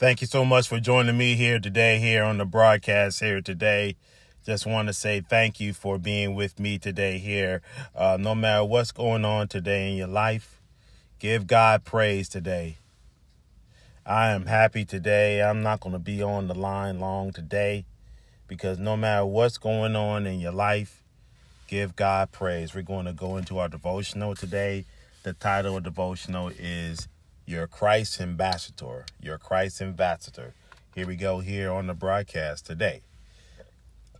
Thank you so much for joining me here today, here on the broadcast here today. Just want to say thank you for being with me today here. Uh, no matter what's going on today in your life, give God praise today. I am happy today. I'm not going to be on the line long today because no matter what's going on in your life, give God praise. We're going to go into our devotional today. The title of devotional is you're Christ ambassador. You're Christ ambassador. Here we go here on the broadcast today.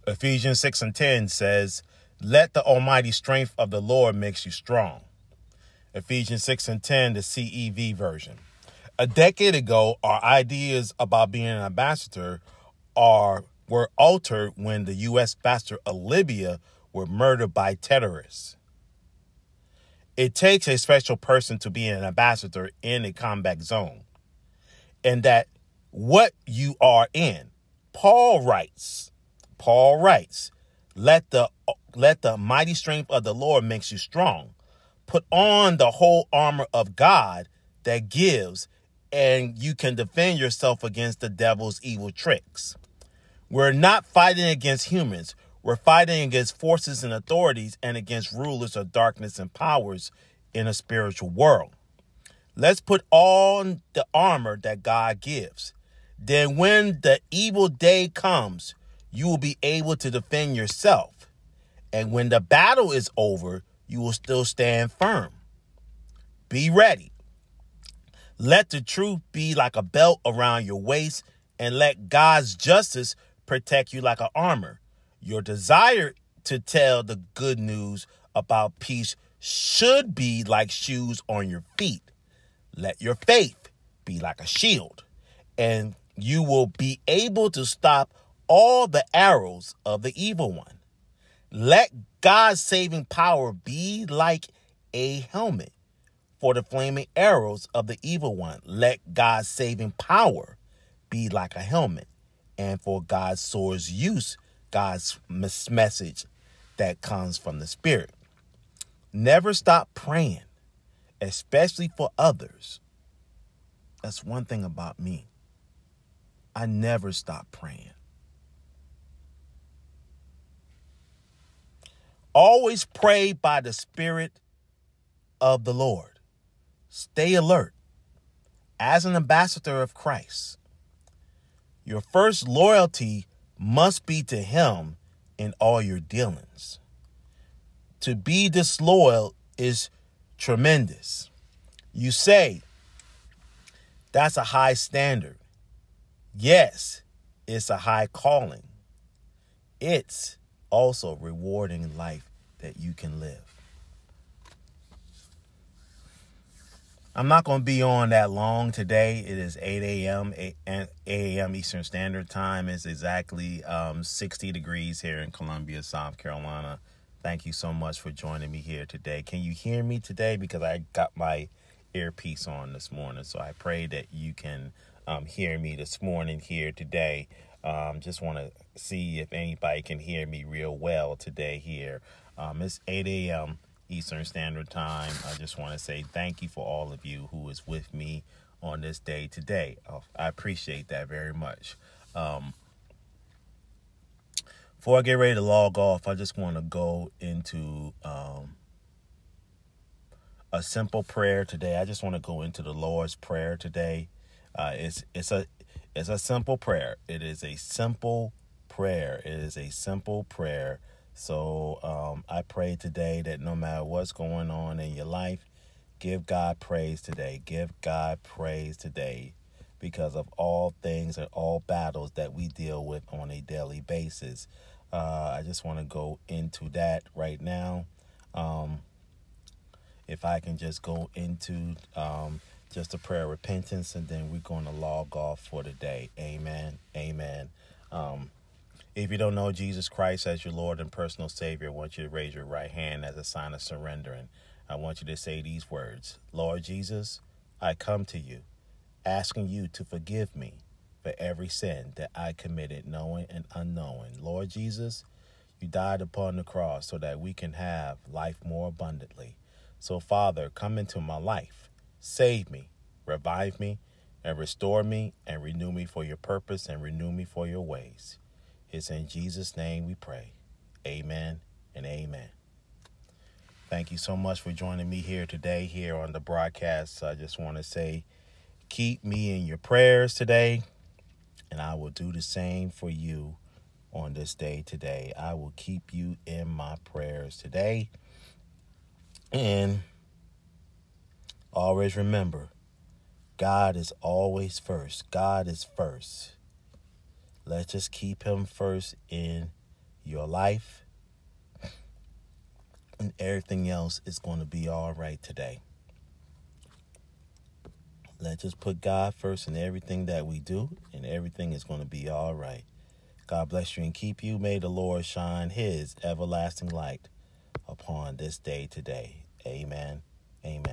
Ephesians 6 and 10 says, Let the almighty strength of the Lord makes you strong. Ephesians 6 and 10, the CEV version. A decade ago, our ideas about being an ambassador are were altered when the U.S. ambassador of Libya were murdered by terrorists. It takes a special person to be an ambassador in a combat zone. And that what you are in. Paul writes, Paul writes, let the let the mighty strength of the Lord makes you strong. Put on the whole armor of God that gives and you can defend yourself against the devil's evil tricks. We're not fighting against humans. We're fighting against forces and authorities and against rulers of darkness and powers in a spiritual world. Let's put on the armor that God gives. Then, when the evil day comes, you will be able to defend yourself. And when the battle is over, you will still stand firm. Be ready. Let the truth be like a belt around your waist, and let God's justice protect you like an armor. Your desire to tell the good news about peace should be like shoes on your feet. Let your faith be like a shield, and you will be able to stop all the arrows of the evil one. Let God's saving power be like a helmet for the flaming arrows of the evil one. Let God's saving power be like a helmet, and for God's sword's use God's message that comes from the Spirit. Never stop praying, especially for others. That's one thing about me. I never stop praying. Always pray by the Spirit of the Lord. Stay alert. As an ambassador of Christ, your first loyalty must be to him in all your dealings. To be disloyal is tremendous. You say, that's a high standard. Yes, it's a high calling. It's also rewarding life that you can live. I'm not going to be on that long today. It is 8 a.m. 8 a.m. Eastern Standard Time. It's exactly um, 60 degrees here in Columbia, South Carolina. Thank you so much for joining me here today. Can you hear me today? Because I got my earpiece on this morning. So I pray that you can um, hear me this morning here today. Um, just want to see if anybody can hear me real well today here. Um, it's 8 a.m. Eastern Standard Time. I just want to say thank you for all of you who is with me on this day today. Oh, I appreciate that very much. Um, before I get ready to log off, I just want to go into um, a simple prayer today. I just want to go into the Lord's prayer today. Uh, it's it's a it's a simple prayer. It is a simple prayer. It is a simple prayer so um, I pray today that no matter what's going on in your life, give God praise today. Give God praise today because of all things and all battles that we deal with on a daily basis. Uh, I just want to go into that right now. Um, if I can just go into um, just a prayer of repentance, and then we're going to log off for the day. Amen. Amen. Um, if you don't know Jesus Christ as your Lord and personal Savior, I want you to raise your right hand as a sign of surrendering. I want you to say these words Lord Jesus, I come to you, asking you to forgive me for every sin that I committed, knowing and unknowing. Lord Jesus, you died upon the cross so that we can have life more abundantly. So, Father, come into my life, save me, revive me, and restore me and renew me for your purpose and renew me for your ways. It's in Jesus' name we pray. Amen and amen. Thank you so much for joining me here today, here on the broadcast. I just want to say, keep me in your prayers today, and I will do the same for you on this day today. I will keep you in my prayers today. And always remember, God is always first. God is first. Let's just keep Him first in your life. And everything else is going to be all right today. Let's just put God first in everything that we do, and everything is going to be all right. God bless you and keep you. May the Lord shine His everlasting light upon this day today. Amen. Amen.